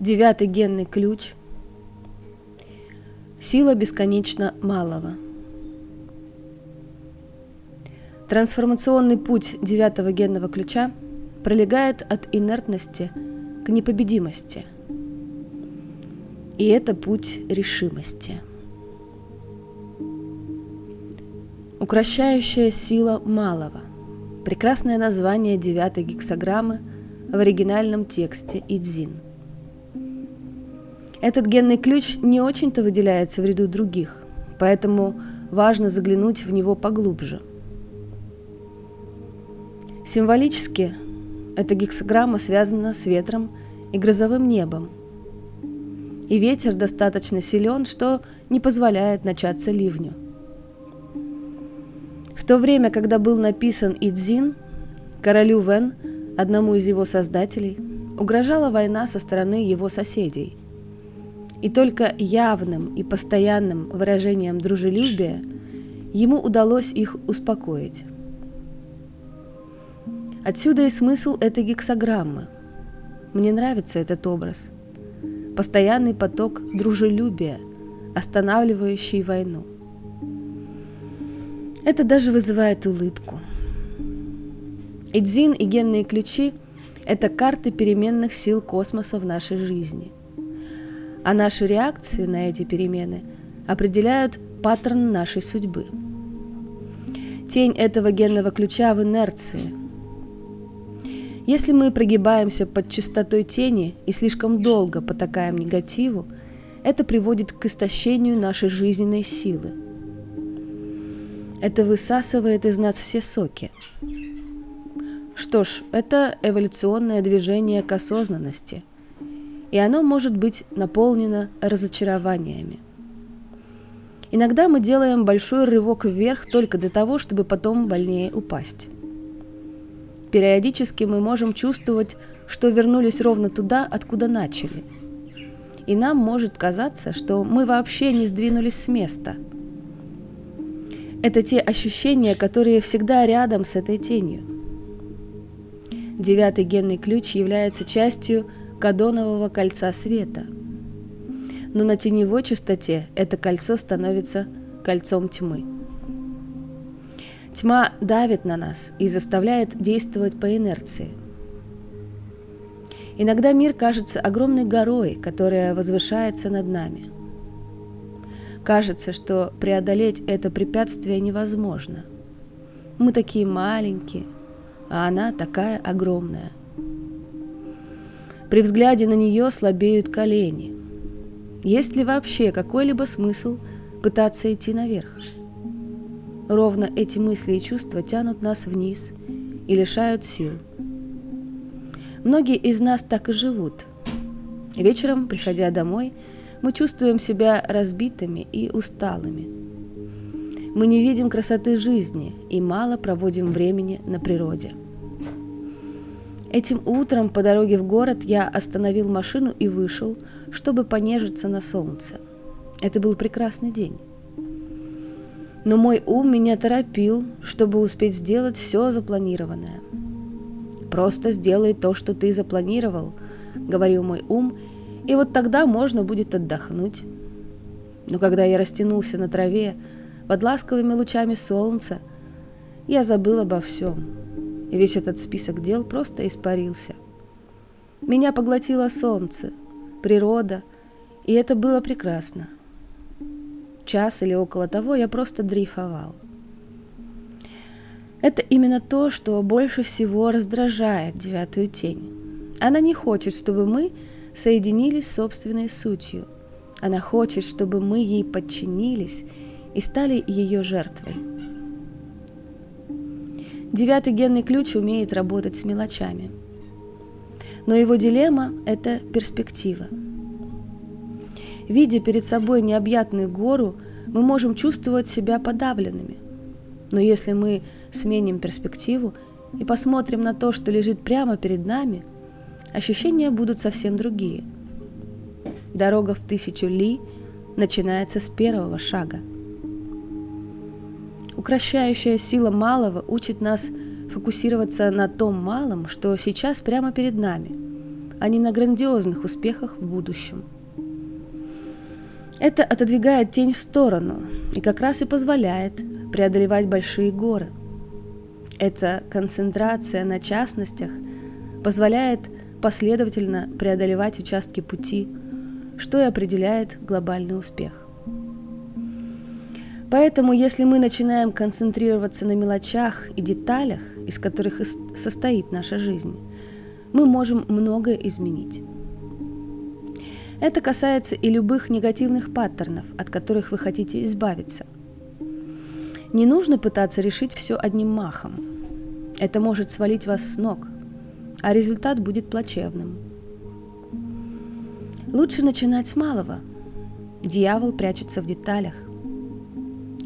Девятый генный ключ. Сила бесконечно малого. Трансформационный путь девятого генного ключа пролегает от инертности к непобедимости. И это путь решимости. Укращающая сила малого. Прекрасное название девятой гексограммы в оригинальном тексте Идзин. Этот генный ключ не очень-то выделяется в ряду других, поэтому важно заглянуть в него поглубже. Символически эта гексограмма связана с ветром и грозовым небом. И ветер достаточно силен, что не позволяет начаться ливню – в то время, когда был написан Идзин, королю Вен, одному из его создателей, угрожала война со стороны его соседей. И только явным и постоянным выражением дружелюбия ему удалось их успокоить. Отсюда и смысл этой гексограммы. Мне нравится этот образ. Постоянный поток дружелюбия, останавливающий войну. Это даже вызывает улыбку. Эдзин и генные ключи – это карты переменных сил космоса в нашей жизни. А наши реакции на эти перемены определяют паттерн нашей судьбы. Тень этого генного ключа в инерции. Если мы прогибаемся под частотой тени и слишком долго потакаем негативу, это приводит к истощению нашей жизненной силы – это высасывает из нас все соки. Что ж, это эволюционное движение к осознанности, и оно может быть наполнено разочарованиями. Иногда мы делаем большой рывок вверх только для того, чтобы потом больнее упасть. Периодически мы можем чувствовать, что вернулись ровно туда, откуда начали. И нам может казаться, что мы вообще не сдвинулись с места – это те ощущения, которые всегда рядом с этой тенью. Девятый генный ключ является частью кадонового кольца света. Но на теневой частоте это кольцо становится кольцом тьмы. Тьма давит на нас и заставляет действовать по инерции. Иногда мир кажется огромной горой, которая возвышается над нами – Кажется, что преодолеть это препятствие невозможно. Мы такие маленькие, а она такая огромная. При взгляде на нее слабеют колени. Есть ли вообще какой-либо смысл пытаться идти наверх? Ровно эти мысли и чувства тянут нас вниз и лишают сил. Многие из нас так и живут. Вечером, приходя домой, мы чувствуем себя разбитыми и усталыми. Мы не видим красоты жизни и мало проводим времени на природе. Этим утром по дороге в город я остановил машину и вышел, чтобы понежиться на солнце. Это был прекрасный день. Но мой ум меня торопил, чтобы успеть сделать все запланированное. «Просто сделай то, что ты запланировал», — говорил мой ум, — и вот тогда можно будет отдохнуть. Но когда я растянулся на траве под ласковыми лучами солнца, я забыл обо всем. И весь этот список дел просто испарился. Меня поглотило солнце, природа, и это было прекрасно. Час или около того я просто дрейфовал. Это именно то, что больше всего раздражает девятую тень. Она не хочет, чтобы мы соединились с собственной сутью. Она хочет, чтобы мы ей подчинились и стали ее жертвой. Девятый генный ключ умеет работать с мелочами. Но его дилемма – это перспектива. Видя перед собой необъятную гору, мы можем чувствовать себя подавленными. Но если мы сменим перспективу и посмотрим на то, что лежит прямо перед нами – ощущения будут совсем другие. Дорога в тысячу ли начинается с первого шага. Укращающая сила малого учит нас фокусироваться на том малом, что сейчас прямо перед нами, а не на грандиозных успехах в будущем. Это отодвигает тень в сторону и как раз и позволяет преодолевать большие горы. Эта концентрация на частностях позволяет последовательно преодолевать участки пути, что и определяет глобальный успех. Поэтому, если мы начинаем концентрироваться на мелочах и деталях, из которых состоит наша жизнь, мы можем многое изменить. Это касается и любых негативных паттернов, от которых вы хотите избавиться. Не нужно пытаться решить все одним махом. Это может свалить вас с ног, а результат будет плачевным. Лучше начинать с малого. Дьявол прячется в деталях.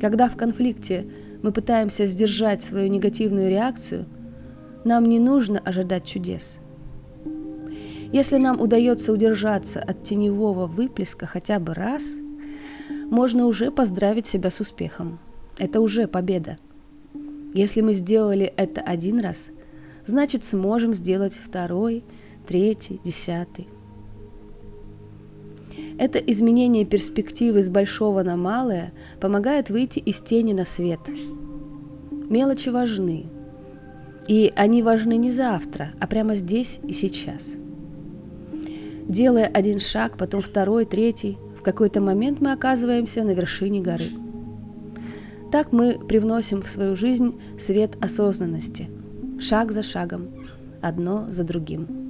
Когда в конфликте мы пытаемся сдержать свою негативную реакцию, нам не нужно ожидать чудес. Если нам удается удержаться от теневого выплеска хотя бы раз, можно уже поздравить себя с успехом. Это уже победа. Если мы сделали это один раз, значит сможем сделать второй, третий, десятый. Это изменение перспективы с большого на малое помогает выйти из тени на свет. Мелочи важны. И они важны не завтра, а прямо здесь и сейчас. Делая один шаг, потом второй, третий, в какой-то момент мы оказываемся на вершине горы. Так мы привносим в свою жизнь свет осознанности, шаг за шагом, одно за другим.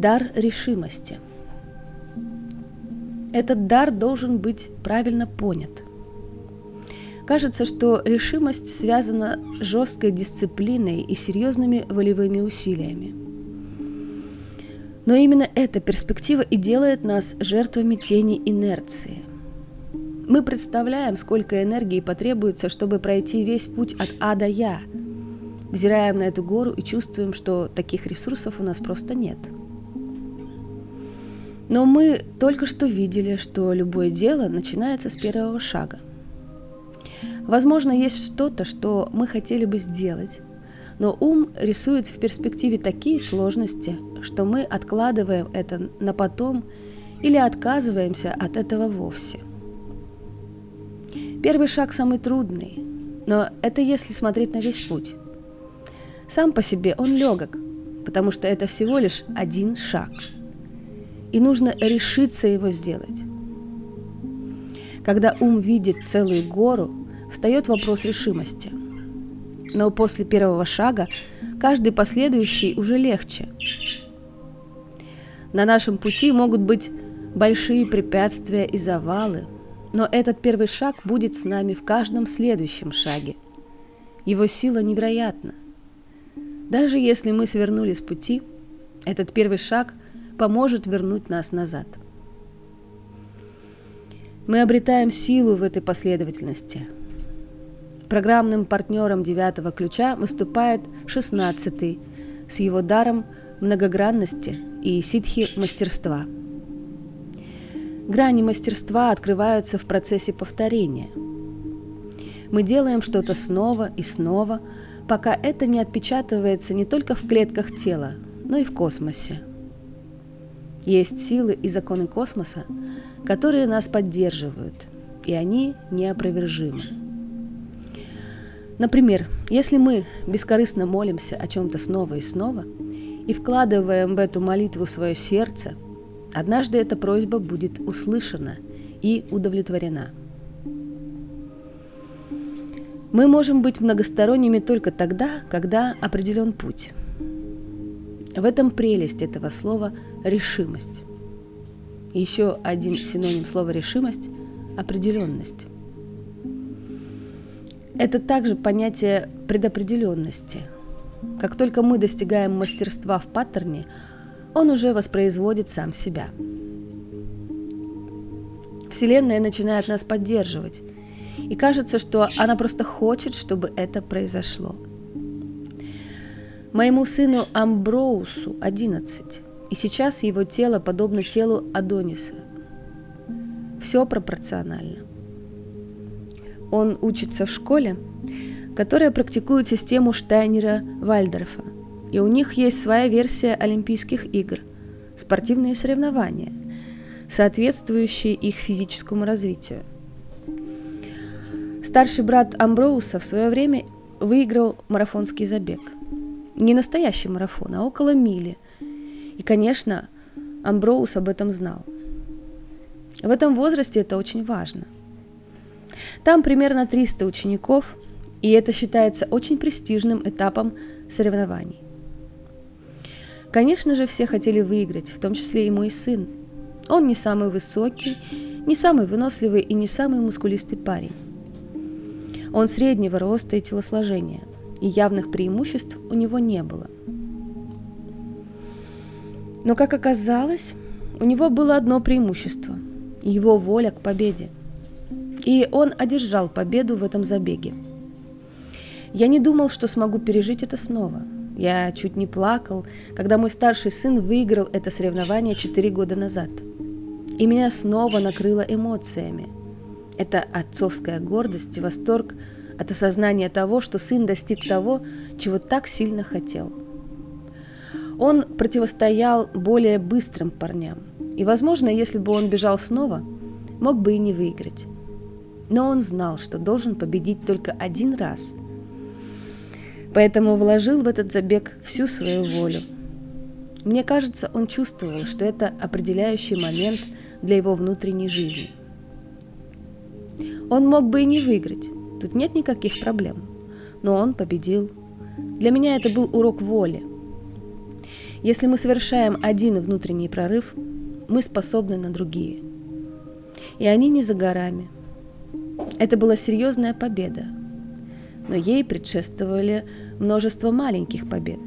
Дар решимости. Этот дар должен быть правильно понят. Кажется, что решимость связана с жесткой дисциплиной и серьезными волевыми усилиями. Но именно эта перспектива и делает нас жертвами тени инерции. Мы представляем, сколько энергии потребуется, чтобы пройти весь путь от А до Я. Взираем на эту гору и чувствуем, что таких ресурсов у нас просто нет – но мы только что видели, что любое дело начинается с первого шага. Возможно, есть что-то, что мы хотели бы сделать, но ум рисует в перспективе такие сложности, что мы откладываем это на потом или отказываемся от этого вовсе. Первый шаг самый трудный, но это если смотреть на весь путь. Сам по себе он легок, потому что это всего лишь один шаг – и нужно решиться его сделать. Когда ум видит целую гору, встает вопрос решимости. Но после первого шага каждый последующий уже легче. На нашем пути могут быть большие препятствия и завалы, но этот первый шаг будет с нами в каждом следующем шаге. Его сила невероятна. Даже если мы свернули с пути, этот первый шаг поможет вернуть нас назад. Мы обретаем силу в этой последовательности. Программным партнером девятого ключа выступает шестнадцатый с его даром многогранности и ситхи мастерства. Грани мастерства открываются в процессе повторения. Мы делаем что-то снова и снова, пока это не отпечатывается не только в клетках тела, но и в космосе. Есть силы и законы космоса, которые нас поддерживают, и они неопровержимы. Например, если мы бескорыстно молимся о чем-то снова и снова и вкладываем в эту молитву свое сердце, однажды эта просьба будет услышана и удовлетворена. Мы можем быть многосторонними только тогда, когда определен путь. В этом прелесть этого слова «решимость». Еще один синоним слова «решимость» – определенность. Это также понятие предопределенности. Как только мы достигаем мастерства в паттерне, он уже воспроизводит сам себя. Вселенная начинает нас поддерживать, и кажется, что она просто хочет, чтобы это произошло – Моему сыну Амброусу 11, и сейчас его тело подобно телу Адониса. Все пропорционально. Он учится в школе, которая практикует систему Штайнера Вальдорфа, И у них есть своя версия Олимпийских игр – спортивные соревнования, соответствующие их физическому развитию. Старший брат Амброуса в свое время выиграл марафонский забег. Не настоящий марафон, а около мили. И, конечно, Амброуз об этом знал. В этом возрасте это очень важно. Там примерно 300 учеников, и это считается очень престижным этапом соревнований. Конечно же, все хотели выиграть, в том числе и мой сын. Он не самый высокий, не самый выносливый и не самый мускулистый парень. Он среднего роста и телосложения, и явных преимуществ у него не было. Но, как оказалось, у него было одно преимущество – его воля к победе. И он одержал победу в этом забеге. Я не думал, что смогу пережить это снова – я чуть не плакал, когда мой старший сын выиграл это соревнование 4 года назад. И меня снова накрыло эмоциями. Это отцовская гордость и восторг от осознания того, что сын достиг того, чего так сильно хотел. Он противостоял более быстрым парням. И, возможно, если бы он бежал снова, мог бы и не выиграть. Но он знал, что должен победить только один раз – поэтому вложил в этот забег всю свою волю. Мне кажется, он чувствовал, что это определяющий момент для его внутренней жизни. Он мог бы и не выиграть, тут нет никаких проблем, но он победил. Для меня это был урок воли. Если мы совершаем один внутренний прорыв, мы способны на другие. И они не за горами. Это была серьезная победа, но ей предшествовали множество маленьких побед,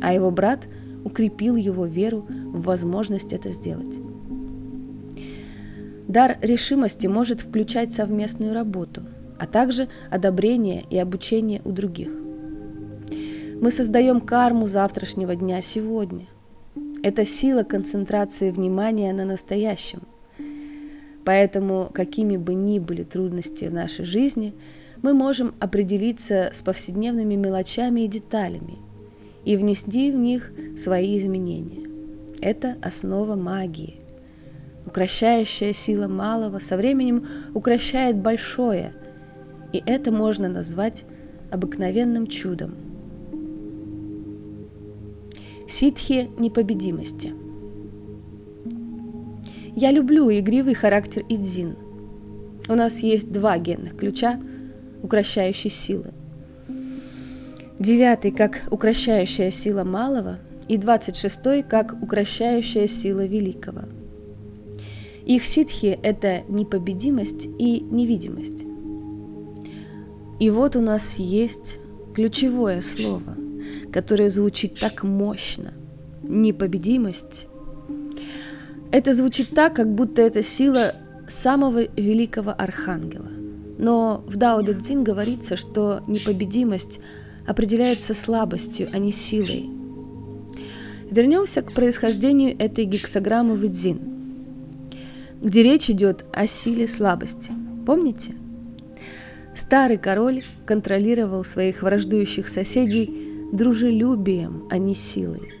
а его брат укрепил его веру в возможность это сделать. Дар решимости может включать совместную работу, а также одобрение и обучение у других. Мы создаем карму завтрашнего дня сегодня. Это сила концентрации внимания на настоящем. Поэтому, какими бы ни были трудности в нашей жизни – мы можем определиться с повседневными мелочами и деталями и внести в них свои изменения. Это основа магии. Укращающая сила малого со временем укращает большое, и это можно назвать обыкновенным чудом. Ситхи непобедимости. Я люблю игривый характер Идзин. У нас есть два генных ключа – укращающей силы. Девятый как укращающая сила малого и двадцать шестой как укращающая сила великого. Их ситхи – это непобедимость и невидимость. И вот у нас есть ключевое слово, которое звучит так мощно. Непобедимость. Это звучит так, как будто это сила самого великого архангела. Но в Дао Дэ Цзин говорится, что непобедимость определяется слабостью, а не силой. Вернемся к происхождению этой гексограммы в Идзин, где речь идет о силе слабости. Помните? Старый король контролировал своих враждующих соседей дружелюбием, а не силой.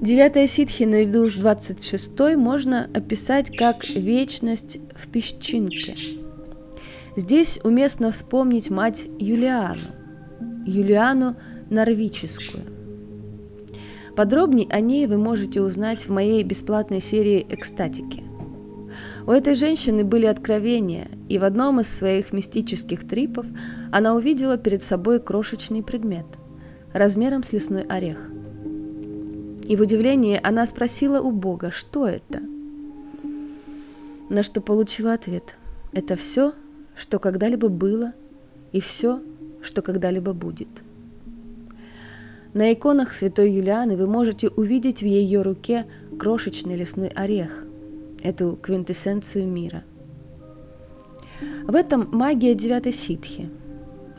Девятая ситхи наряду с двадцать шестой можно описать как вечность в песчинке. Здесь уместно вспомнить мать Юлиану, Юлиану Норвическую. Подробней о ней вы можете узнать в моей бесплатной серии «Экстатики». У этой женщины были откровения, и в одном из своих мистических трипов она увидела перед собой крошечный предмет размером с лесной орех – и в удивлении она спросила у Бога, что это? На что получила ответ. Это все, что когда-либо было, и все, что когда-либо будет. На иконах святой Юлианы вы можете увидеть в ее руке крошечный лесной орех, эту квинтэссенцию мира. В этом магия девятой ситхи.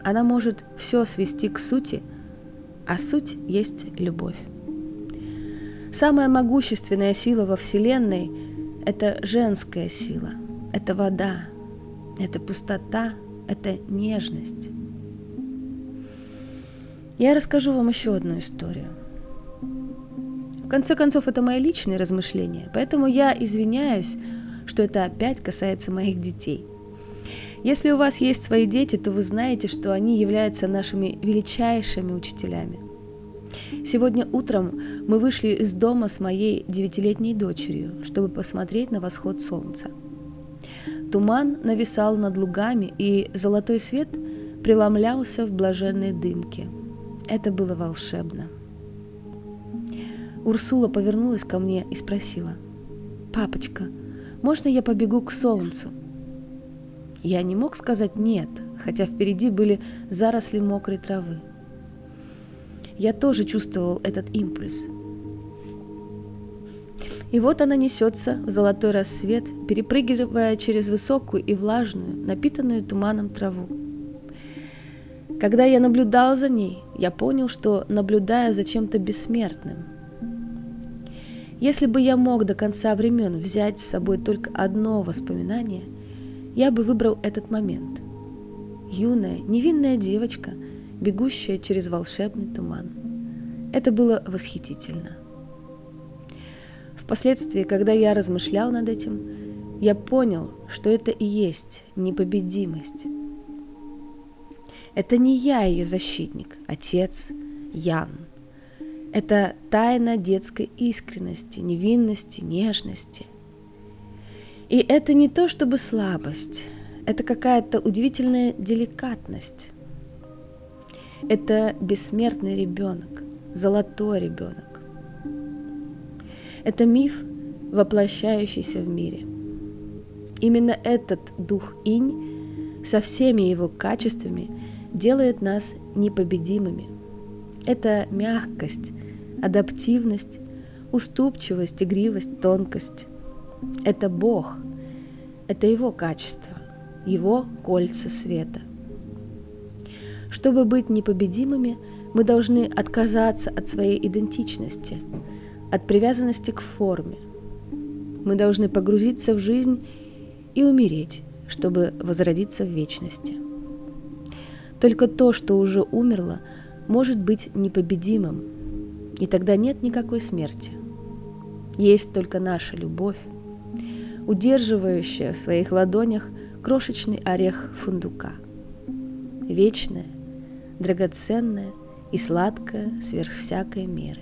Она может все свести к сути, а суть есть любовь. Самая могущественная сила во Вселенной – это женская сила, это вода, это пустота, это нежность. Я расскажу вам еще одну историю. Конце концов, это мои личные размышления, поэтому я извиняюсь, что это опять касается моих детей. Если у вас есть свои дети, то вы знаете, что они являются нашими величайшими учителями. Сегодня утром мы вышли из дома с моей девятилетней дочерью, чтобы посмотреть на восход солнца. Туман нависал над лугами, и золотой свет преломлялся в блаженной дымке. Это было волшебно. Урсула повернулась ко мне и спросила, «Папочка, можно я побегу к солнцу?» Я не мог сказать «нет», хотя впереди были заросли мокрой травы. Я тоже чувствовал этот импульс. И вот она несется в золотой рассвет, перепрыгивая через высокую и влажную, напитанную туманом траву. Когда я наблюдал за ней, я понял, что наблюдаю за чем-то бессмертным. Если бы я мог до конца времен взять с собой только одно воспоминание, я бы выбрал этот момент. Юная, невинная девочка, бегущая через волшебный туман. Это было восхитительно. Впоследствии, когда я размышлял над этим, я понял, что это и есть непобедимость. Это не я ее защитник, отец, Ян. Это тайна детской искренности, невинности, нежности. И это не то чтобы слабость, это какая-то удивительная деликатность. Это бессмертный ребенок, золотой ребенок. Это миф, воплощающийся в мире. Именно этот дух инь со всеми его качествами делает нас непобедимыми. Это мягкость, адаптивность, уступчивость, игривость, тонкость. Это Бог. Это Его качество, Его кольца света – чтобы быть непобедимыми, мы должны отказаться от своей идентичности, от привязанности к форме. Мы должны погрузиться в жизнь и умереть, чтобы возродиться в вечности. Только то, что уже умерло, может быть непобедимым, и тогда нет никакой смерти. Есть только наша любовь, удерживающая в своих ладонях крошечный орех фундука. Вечная, драгоценное и сладкое сверх всякой меры.